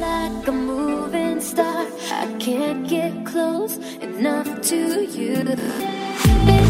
like a moving star. I can't get close enough to you.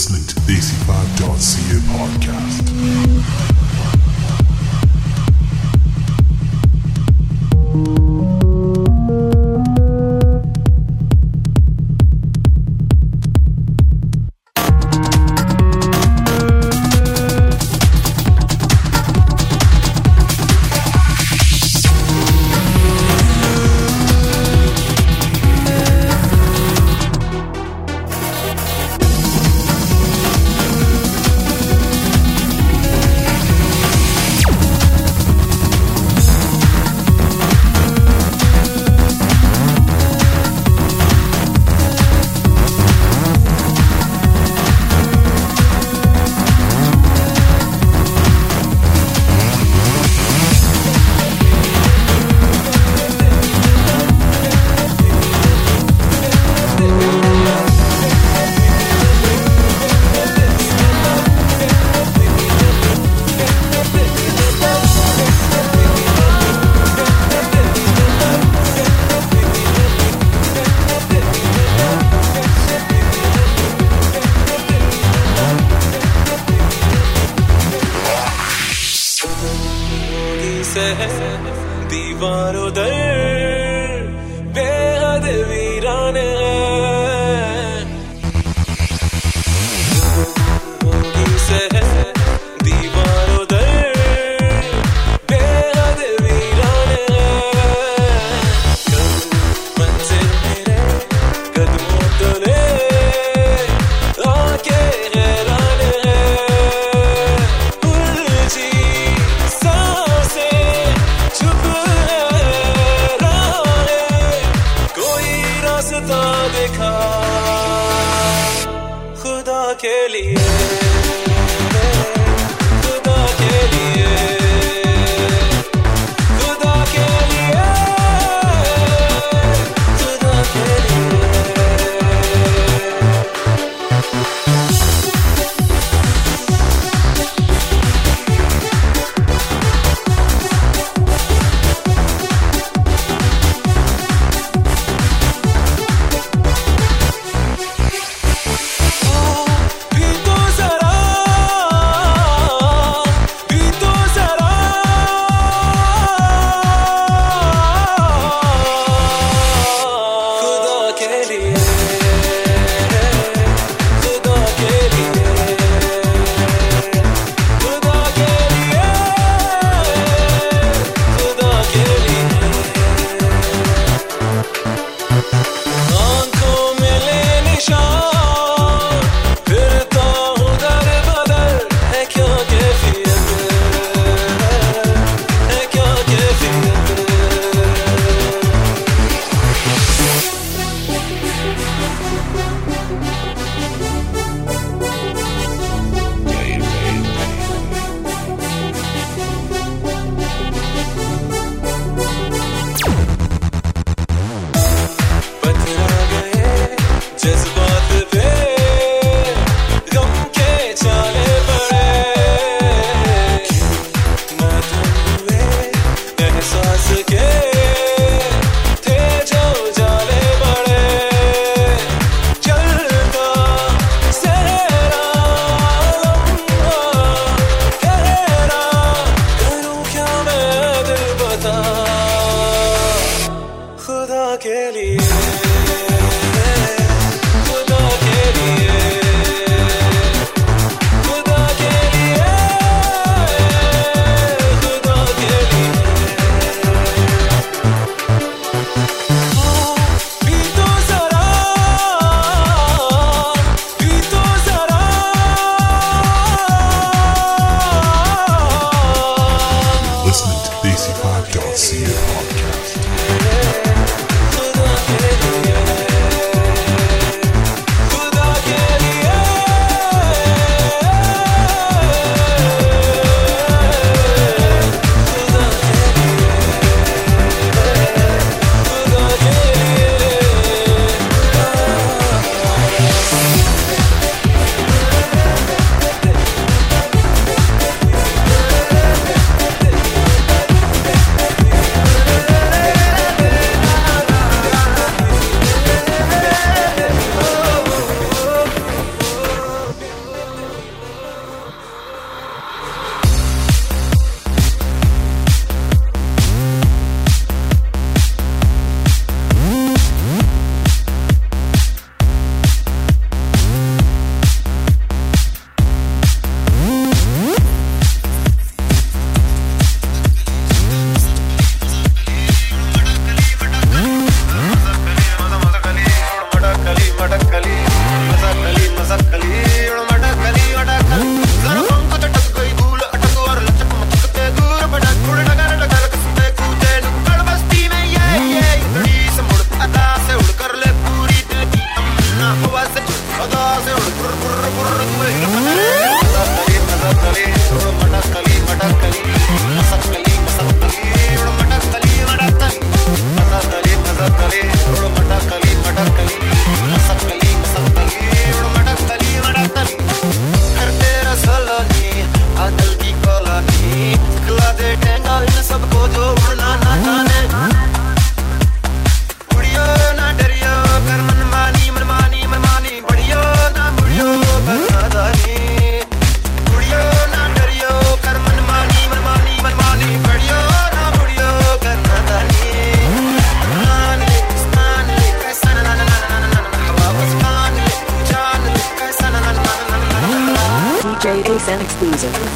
listening to the AC5.ca podcast. दीवारों दर aquele ele. Exclusive.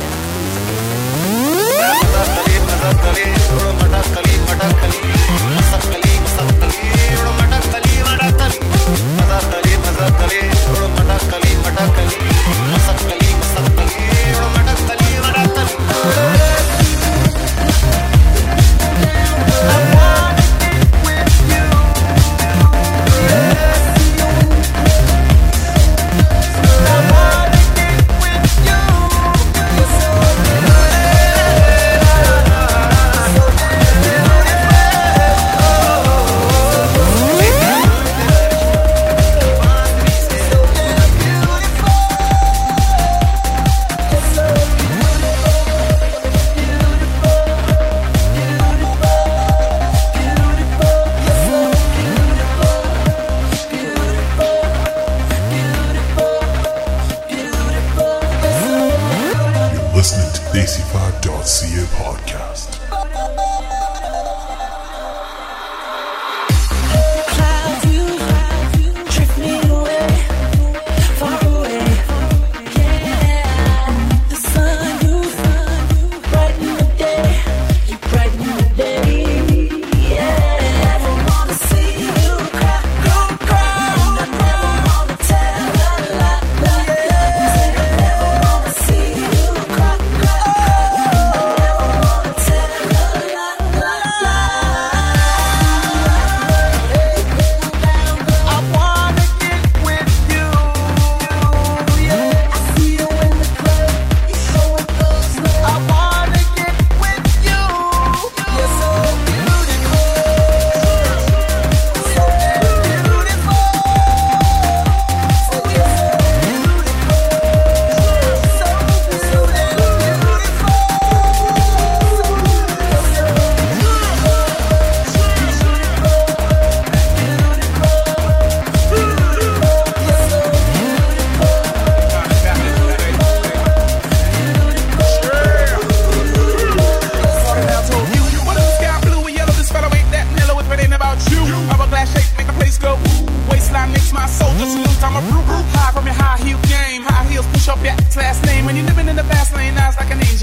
Podcast.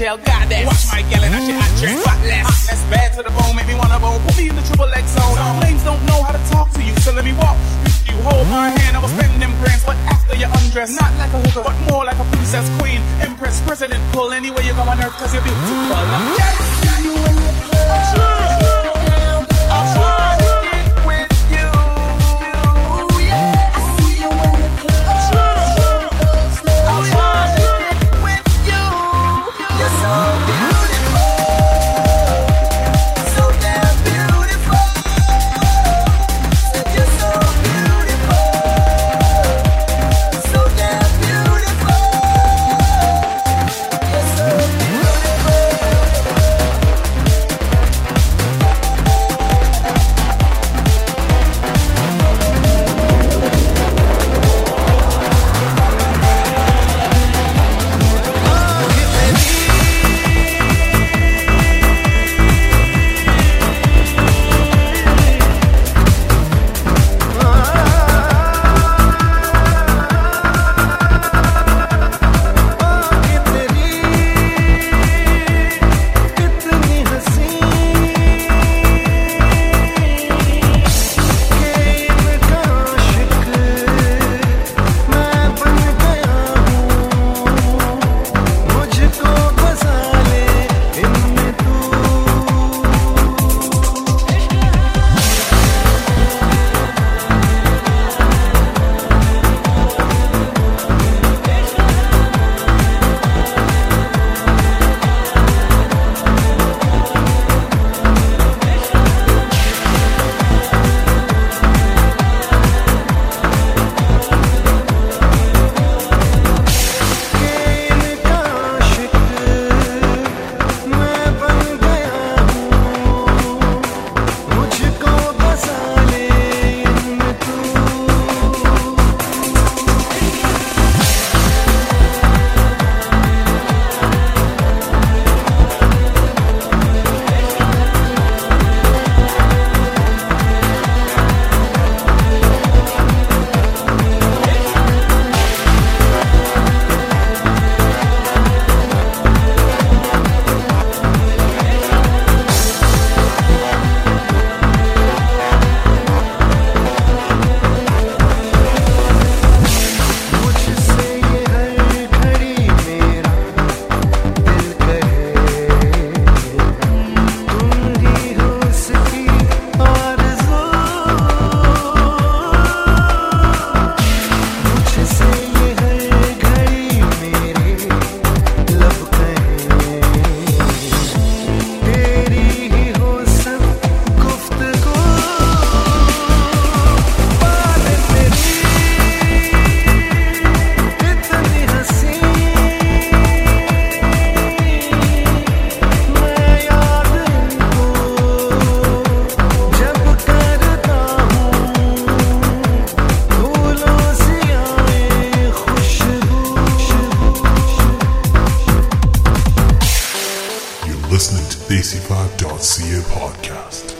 Eyes like an. Goddess. Watch my yelling, I shit, I dress spotless. That's bad to the bone, make me wanna bone. Put me in the triple X zone. Flames don't know how to talk to you, so let me walk. You hold my hand, I will spend them grands, but after you undress, not like a hooker, but more like a princess, queen, empress, president, pull anywhere you go on earth, cause you're beautiful. Yes, you in the club. I wanna get DaissyPod.ca podcast.